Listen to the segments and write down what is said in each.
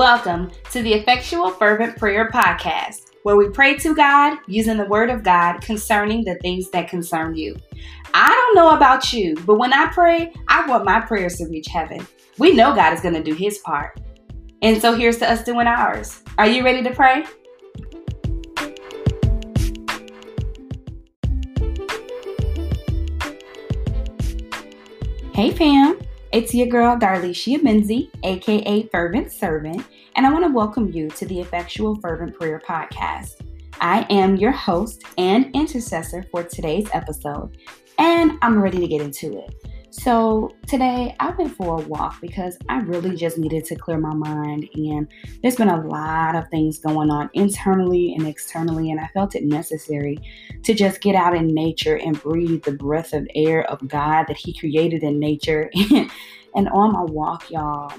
Welcome to the Effectual Fervent Prayer Podcast, where we pray to God using the Word of God concerning the things that concern you. I don't know about you, but when I pray, I want my prayers to reach heaven. We know God is going to do His part. And so here's to us doing ours. Are you ready to pray? Hey fam, it's your girl Darlicia Menzie, aka Fervent Servant, and I want to welcome you to the Effectual Fervent Prayer Podcast. I am your host and intercessor for today's episode, and I'm ready to get into it. So, today I went for a walk because I really just needed to clear my mind, and there's been a lot of things going on internally and externally, and I felt it necessary to just get out in nature and breathe the breath of air of God that He created in nature. and on my walk, y'all,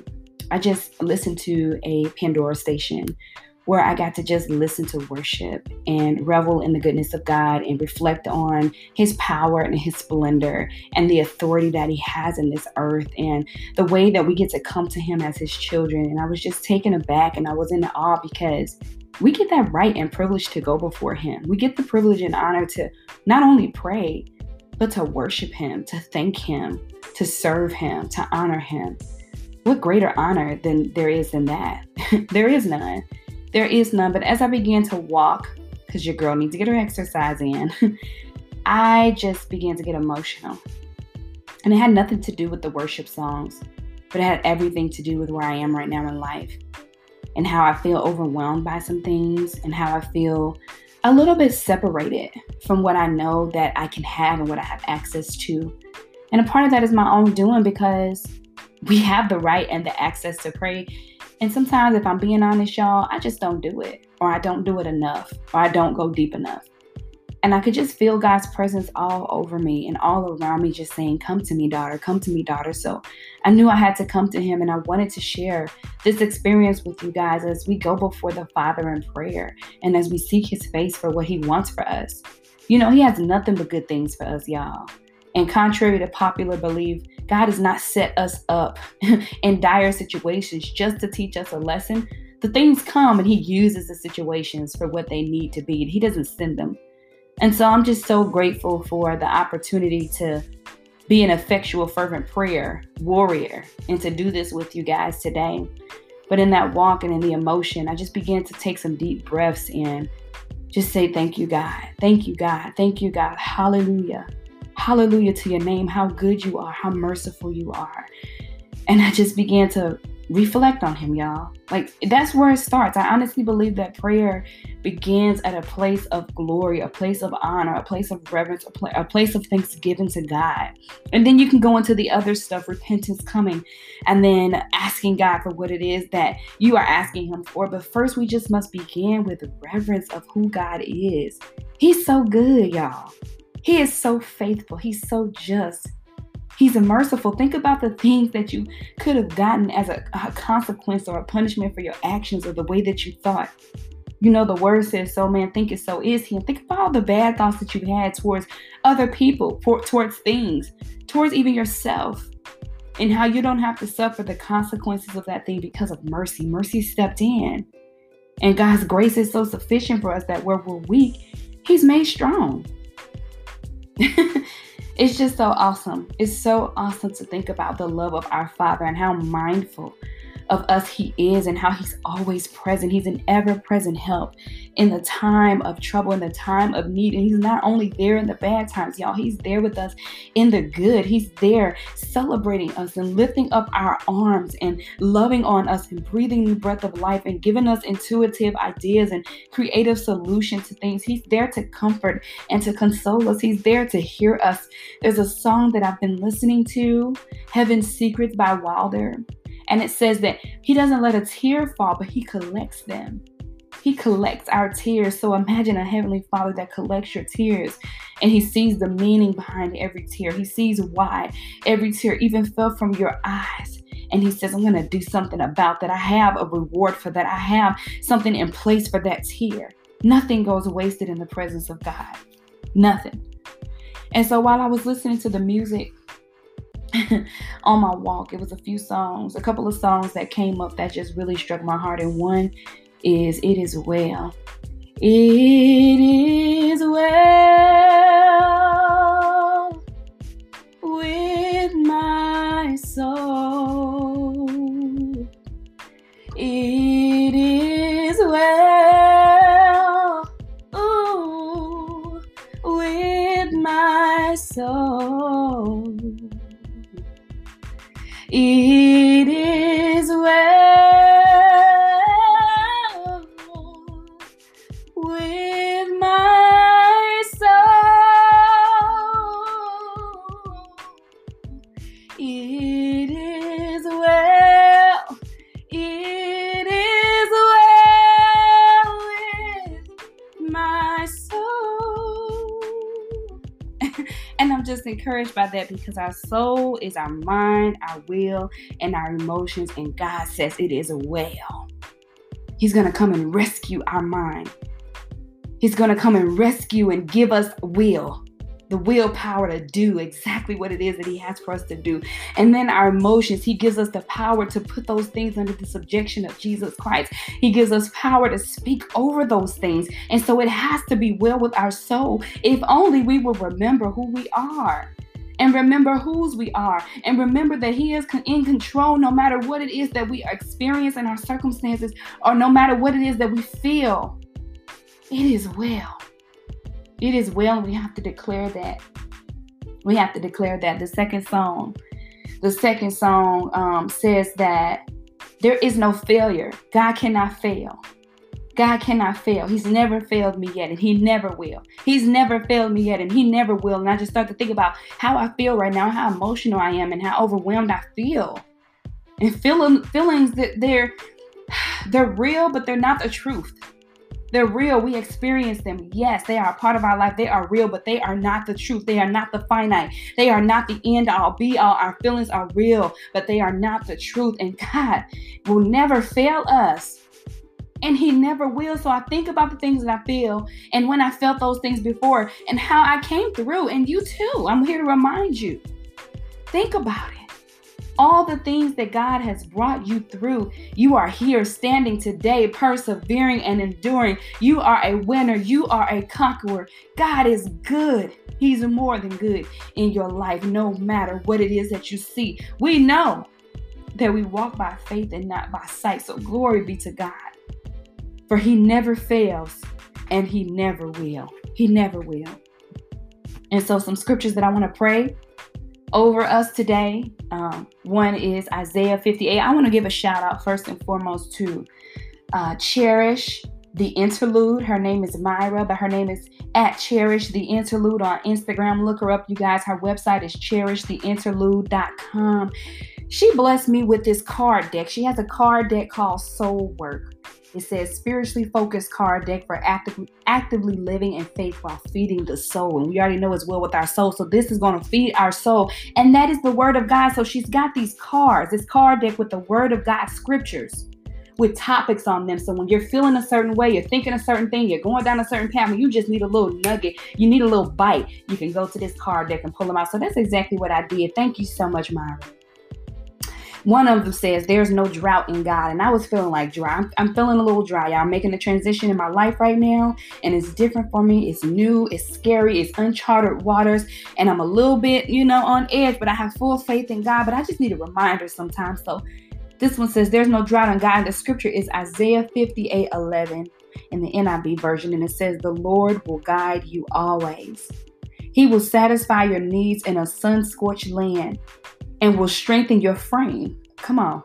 I just listened to a Pandora station where I got to just listen to worship and revel in the goodness of God and reflect on His power and His splendor and the authority that He has in this earth and the way that we get to come to Him as His children. And I was just taken aback and I was in awe because we get that right and privilege to go before Him. We get the privilege and honor to not only pray, but to worship Him, to thank Him, to serve Him, to honor Him. What greater honor than there is in that? there is none. There is none, but as I began to walk, because your girl needs to get her exercise in, I just began to get emotional. And it had nothing to do with the worship songs, but it had everything to do with where I am right now in life and how I feel overwhelmed by some things and how I feel a little bit separated from what I know that I can have and what I have access to. And a part of that is my own doing because we have the right and the access to pray and sometimes, if I'm being honest, y'all, I just don't do it, or I don't do it enough, or I don't go deep enough. And I could just feel God's presence all over me and all around me, just saying, Come to me, daughter, come to me, daughter. So I knew I had to come to Him, and I wanted to share this experience with you guys as we go before the Father in prayer and as we seek His face for what He wants for us. You know, He has nothing but good things for us, y'all. And contrary to popular belief, God has not set us up in dire situations just to teach us a lesson. The things come and He uses the situations for what they need to be, and He doesn't send them. And so I'm just so grateful for the opportunity to be an effectual, fervent prayer warrior and to do this with you guys today. But in that walk and in the emotion, I just began to take some deep breaths and just say, Thank you, God. Thank you, God. Thank you, God. Hallelujah. Hallelujah to your name, how good you are, how merciful you are. And I just began to reflect on him, y'all. Like that's where it starts. I honestly believe that prayer begins at a place of glory, a place of honor, a place of reverence, a, pl- a, place of thanksgiving to God. And then you can go into the other stuff, repentance coming, and then asking God for what it is that you are asking Him for. But first, we just must begin with reverence of who God is. He's so good, y'all. He is so faithful. He's so just. He's merciful. Think about the things that you could have gotten as a, a, consequence or a punishment for your actions or the way that you thought. You know, the word says, So man, think it, so is he. And think about all the bad thoughts that you had towards other people, for, towards things, towards even yourself, and how you don't have to suffer the consequences of that thing because of mercy. Mercy stepped in. And God's grace is so sufficient for us that where we're weak, He's made strong. it's just so awesome. It's so awesome to think about the love of our Father and how mindful of us He is and how He's always present. He's an ever present help in the time of trouble, in the time of need. And He's not only there in the bad times, y'all, He's there with us in the good. He's there celebrating us and lifting up our arms and loving on us and breathing new breath of life and giving us intuitive ideas and creative solutions to things. He's there to comfort and to console us. He's there to hear us. There's a song that I've been listening to, Heaven's Secrets by Wilder. And it says that he doesn't let a tear fall, but he collects them. He collects our tears. So imagine a heavenly father that collects your tears and he sees the meaning behind every tear. He sees why every tear even fell from your eyes. And he says, I'm going to do something about that. I have a reward for that. I have something in place for that tear. Nothing goes wasted in the presence of God. Nothing. And so while I was listening to the music on my walk. It was a few songs, a couple of songs that came up that just really struck my heart. And one is It Is Well. It is well with my soul. My soul. and I'm just encouraged by that because our soul is our mind, our will, and our emotions. And God says it is a well. He's going to come and rescue our mind. He's going to come and rescue and give us will, the willpower to do exactly what it is that He has for us to do. And then our emotions, He gives us the power to put those things under the subjection of Jesus Christ. He gives us power to speak over those things. And so it has to be well with our soul if only we will remember who we are and remember whose we are and remember that he is in control no matter what it is that we experience in our circumstances or no matter what it is that we feel it is well it is well and we have to declare that we have to declare that the second song the second song um, says that there is no failure god cannot fail God cannot fail. He's never failed me yet, and He never will. He's never failed me yet, and He never will. And I just start to think about how I feel right now, how emotional I am, and how overwhelmed I feel. And feeling feelings that they're they're real, but they're not the truth. They're real. We experience them. Yes, they are a part of our life. They are real, but they are not the truth. They are not the finite. They are not the end all be all. Our feelings are real, but they are not the truth. And God will never fail us and he never will. So I think about the things that I feel and when I felt those things before and how I came through. And you too. I'm here to remind you. Think about it. All the things that God has brought you through, you are here standing today, persevering and enduring. You are a winner. You are a conqueror. God is good. He's more than good in your life, no matter what it is that you see. We know that we walk by faith and not by sight. So glory be to God for he never fails and he never will. He never will. And so, some scriptures that I want to pray over us today. Um, one is Isaiah 58. I want to give a shout out first and foremost to uh, Cherish the Interlude. Her name is Myra, but her name is at Cherish the Interlude on Instagram. Look her up, you guys. Her website is cherishtheinterlude.com. She blessed me with this card deck. She has a card deck called Soul Work. It says spiritually focused card deck for active, actively living in faith while feeding the soul. And we already know as well with our soul. So this is going to feed our soul. And that is the word of God. So she's got these cards, this card deck with the word of God scriptures with topics on them. So when you're feeling a certain way, you're thinking a certain thing, you're going down a certain path, and you just need a little nugget, you need a little bite, you can go to this card deck and pull them out. So that's exactly what I did. Thank you so much, Myra. One of them says, There's no drought in God. And I was feeling like dry. I'm, I'm feeling a little dry. I'm making a transition in my life right now, and it's different for me. It's new, it's scary, it's uncharted waters, and I'm a little bit, you know, on edge, but I have full faith in God. But I just need a reminder sometimes. So this one says, There's no drought in God. And the scripture is Isaiah 58 11 in the NIV version, and it says, The Lord will guide you always. He will satisfy your needs in a sun scorched land and will strengthen your frame. Come on.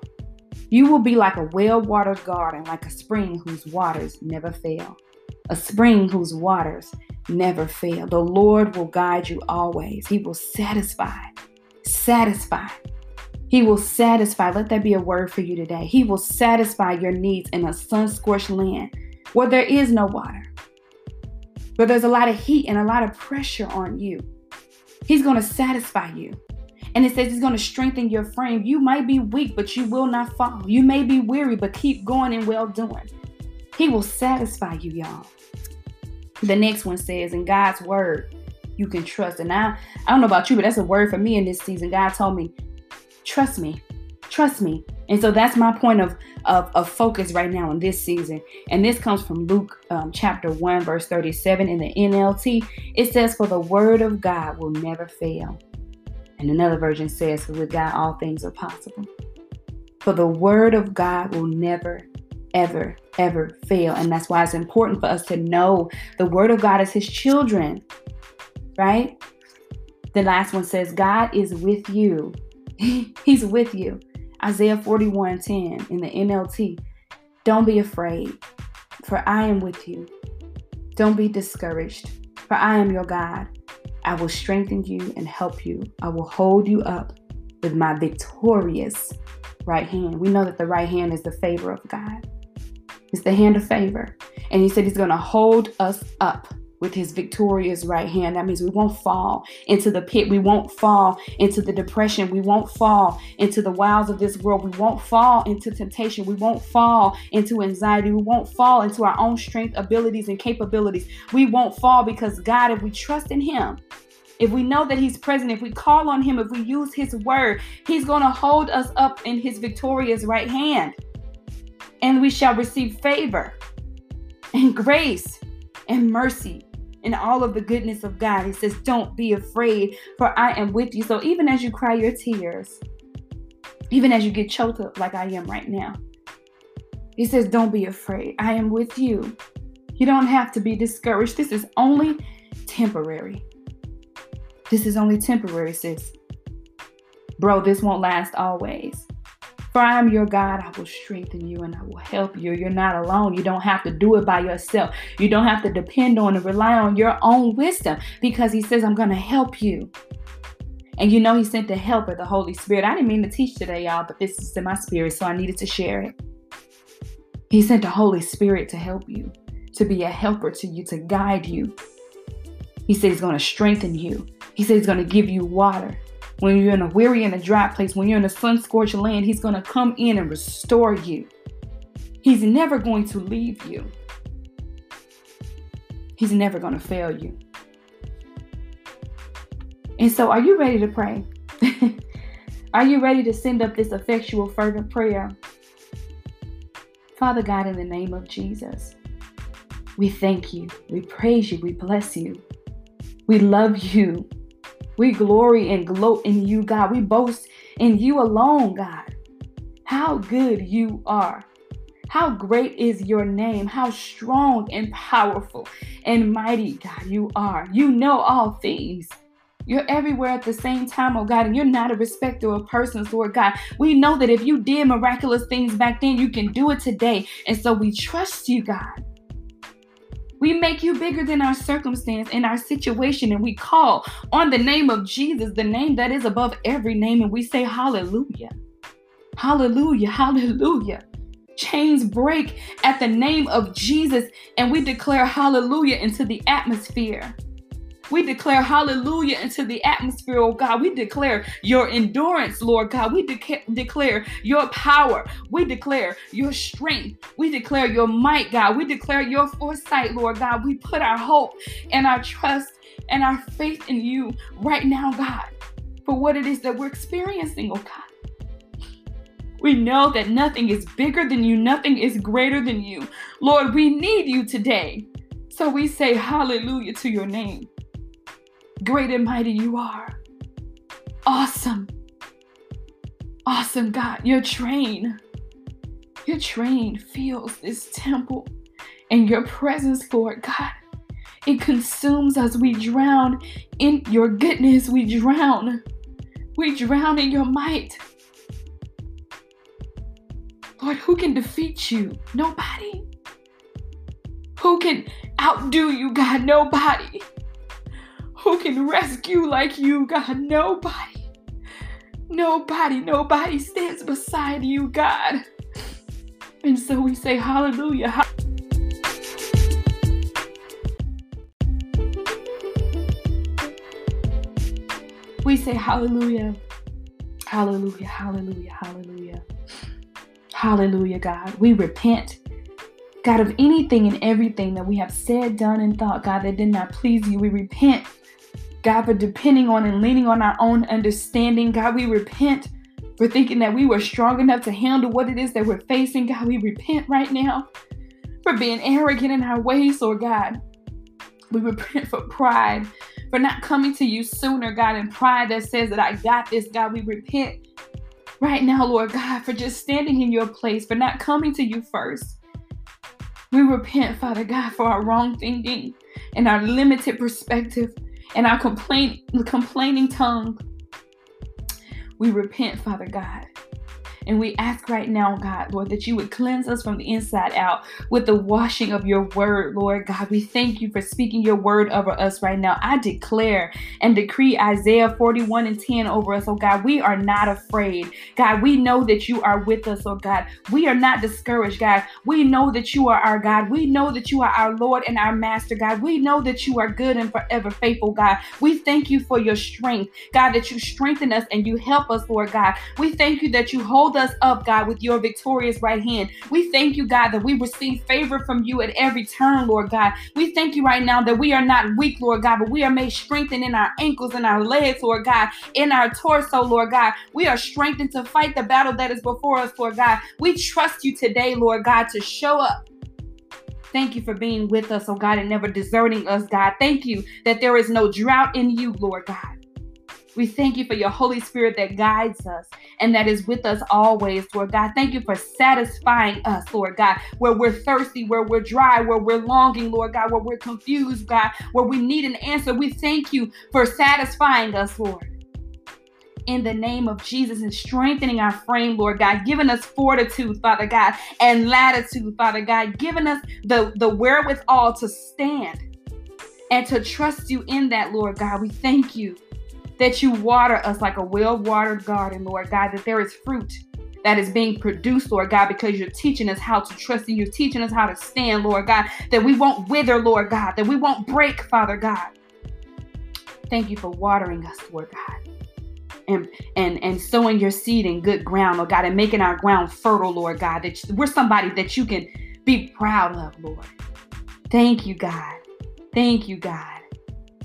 You will be like a well watered garden, like a spring whose waters never fail. A spring whose waters never fail. The Lord will guide you always. He will satisfy. Satisfy. He will satisfy. Let that be a word for you today. He will satisfy your needs in a sun scorched land where there is no water, where there's a lot of heat and a lot of pressure on you. He's going to satisfy you. And it says it's going to strengthen your frame. You might be weak, but you will not fall. You may be weary, but keep going and well doing. He will satisfy you, y'all. The next one says in God's word, you can trust. And I, I don't know about you, but that's a word for me in this season. God told me, trust me, trust me. And so that's my point of, of, of focus right now in this season. And this comes from Luke um, chapter 1, verse 37 in the NLT. It says, For the word of God will never fail. And another version says, For with God all things are possible. For the word of God will never, ever, ever fail. And that's why it's important for us to know the word of God as his children, right? The last one says, God is with you. He's with you. Isaiah 41 10 in the NLT. Don't be afraid, for I am with you. Don't be discouraged, for I am your God. I will strengthen you and help you. I will hold you up with my victorious right hand. We know that the right hand is the favor of God, it's the hand of favor. And he said he's going to hold us up with his victorious right hand. That means we won't fall into the pit. We won't fall into the depression. We won't fall into the wiles of this world. We won't fall into temptation. We won't fall into anxiety. We won't fall into our own strength, abilities, and capabilities. We won't fall because God, if we trust in him, if we know that he's present, if we call on him, if we use his word, he's going to hold us up in his victorious right hand. And we shall receive favor and grace and mercy and all of the goodness of God. He says, Don't be afraid, for I am with you. So even as you cry your tears, even as you get choked up like I am right now, he says, Don't be afraid. I am with you. You don't have to be discouraged. This is only temporary. This is only temporary, sis. Bro, this won't last always. For I am your God, I will strengthen you and I will help you. You're not alone. You don't have to do it by yourself. You don't have to depend on and rely on your own wisdom because He says, I'm going to help you. And you know, He sent the helper, the Holy Spirit. I didn't mean to teach today, y'all, but this is in my spirit, so I needed to share it. He sent the Holy Spirit to help you, to be a helper to you, to guide you. He said He's going to strengthen you. He said He's going to give you water. When you're in a weary and a dry place, when you're in a sun scorched land, He's going to come in and restore you. He's never going to leave you, He's never going to fail you. And so, are you ready to pray? are you ready to send up this effectual, fervent prayer? Father God, in the name of Jesus, we thank you, we praise you, we bless you, we love you. We glory and gloat in you, God. We boast in you alone, God. How good you are. How great is your name. How strong and powerful and mighty, God, you are. You know all things. You're everywhere at the same time, oh God, and you're not a respecter of persons, Lord God. We know that if you did miraculous things back then, you can do it today. And so we trust you, God. We make you bigger than our circumstance and our situation, and we call on the name of Jesus, the name that is above every name, and we say, Hallelujah. Hallelujah. Hallelujah. Chains break at the name of Jesus, and we declare hallelujah into the atmosphere. We declare hallelujah into the atmosphere, oh God. We declare your endurance, Lord God. We de- declare your power. We declare your strength. We declare your might, God. We declare your foresight, Lord God. We put our hope and our trust and our faith in you right now, God, for what it is that we're experiencing, oh God. We know that nothing is bigger than you, nothing is greater than you. Lord, we need you today. So we say hallelujah to your name. Great and mighty you are. Awesome. Awesome, God. Your train, your train fills this temple and your presence, Lord God. It consumes us. We drown in your goodness. We drown. We drown in your might. Lord, who can defeat you? Nobody. Who can outdo you, God? Nobody who can rescue like you, God. Nobody. Nobody, nobody stands beside you, God. And so we say, Hallelujah. We say, Hallelujah. Hallelujah. Hallelujah. Hallelujah. Hallelujah, God. We repent. God, of anything and everything that we have said, done, and thought, God, that did not please you, we repent God, for depending on and leaning on our own understanding. God, we repent for thinking that we were strong enough to handle what it is that we're facing. God, we repent right now for being arrogant in our ways, Lord God. We repent for pride, for not coming to you sooner, God, and pride that says that I got this, God. We repent right now, Lord God, for just standing in your place, for not coming to you first. We repent, Father God, for our wrong thinking and our limited perspective and our complaint, complaining tongue. We repent, Father God. And we ask right now, God, Lord, that you would cleanse us from the inside out with the washing of your word, Lord God. We thank you for speaking your word over us right now. I declare and decree Isaiah 41 and 10 over us, oh God. We are not afraid. God, we know that you are with us, oh God. We are not discouraged, God. We know that you are our God. We know that you are our Lord and our Master, God. We know that you are good and forever faithful, God. We thank you for your strength, God, that you strengthen us and you help us, Lord God. We thank you that you hold us up, God, with your victorious right hand. We thank you, God, that we receive favor from you at every turn, Lord God. We thank you right now that we are not weak, Lord God, but we are made strengthened in our ankles and our legs, Lord God, in our torso, Lord God. We are strengthened to fight the battle that is before us, Lord God. We trust you today, Lord God, to show up. Thank you for being with us, oh God, and never deserting us, God. Thank you that there is no drought in you, Lord God. We thank you for your Holy Spirit that guides us and that is with us always, Lord God. Thank you for satisfying us, Lord God, where we're thirsty, where we're dry, where we're longing, Lord God, where we're confused, God, where we need an answer. We thank you for satisfying us, Lord in the name of Jesus and strengthening our frame, Lord God, giving us fortitude, Father God, and latitude, Father God, giving us the, the wherewithal to stand and to trust you in that, Lord God. We thank you that you water us like a well watered garden, Lord God, that there is fruit that is being produced, Lord God, because you're teaching us how to trust you. You're teaching us how to stand, Lord God, that we won't wither, Lord God, that we won't break, Father God. Thank you for watering us, Lord God. And, and and sowing your seed in good ground, Lord God, and making our ground fertile, Lord God. That we're somebody that you can be proud of, Lord. Thank you, God. Thank you, God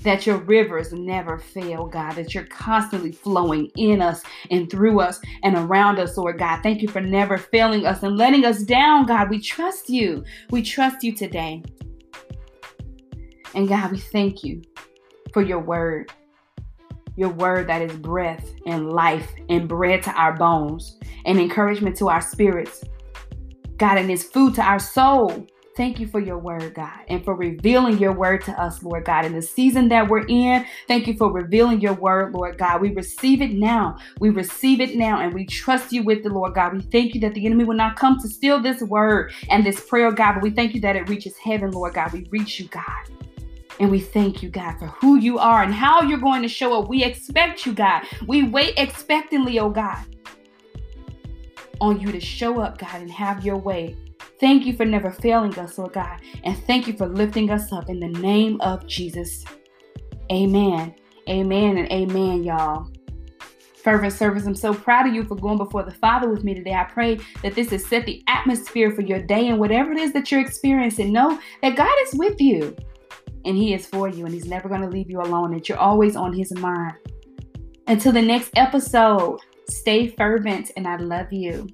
that your rivers never fail, God, that you're constantly flowing in us and through us and around us, Lord God. Thank you for never failing us and letting us down, God. We trust you. We trust you today. And God, we thank you for your word. Your word that is breath and life and bread to our bones and encouragement to our spirits. God, and it's food to our soul. Thank you for your word, God, and for revealing your word to us, Lord God. In the season that we're in, thank you for revealing your word, Lord God. We receive it now. We receive it now, and we trust you with the Lord God. We thank you that the enemy will not come to steal this word and this prayer, God, but we thank you that it reaches heaven, Lord God. We reach you, God. And we thank you, God, for who you are and how you're going to show up. We expect you, God. We wait expectantly, oh God, on you to show up, God, and have your way. Thank you for never failing us, Lord God. And thank you for lifting us up in the name of Jesus. Amen. Amen and amen, y'all. Fervent Servants, I'm so proud of you for going before the Father with me today. I pray that this has set the atmosphere for your day and whatever it is that you're experiencing. Know that God is with you and He is for you and He's never going to leave you alone, that you're always on His mind. Until the next episode, stay fervent and I love you.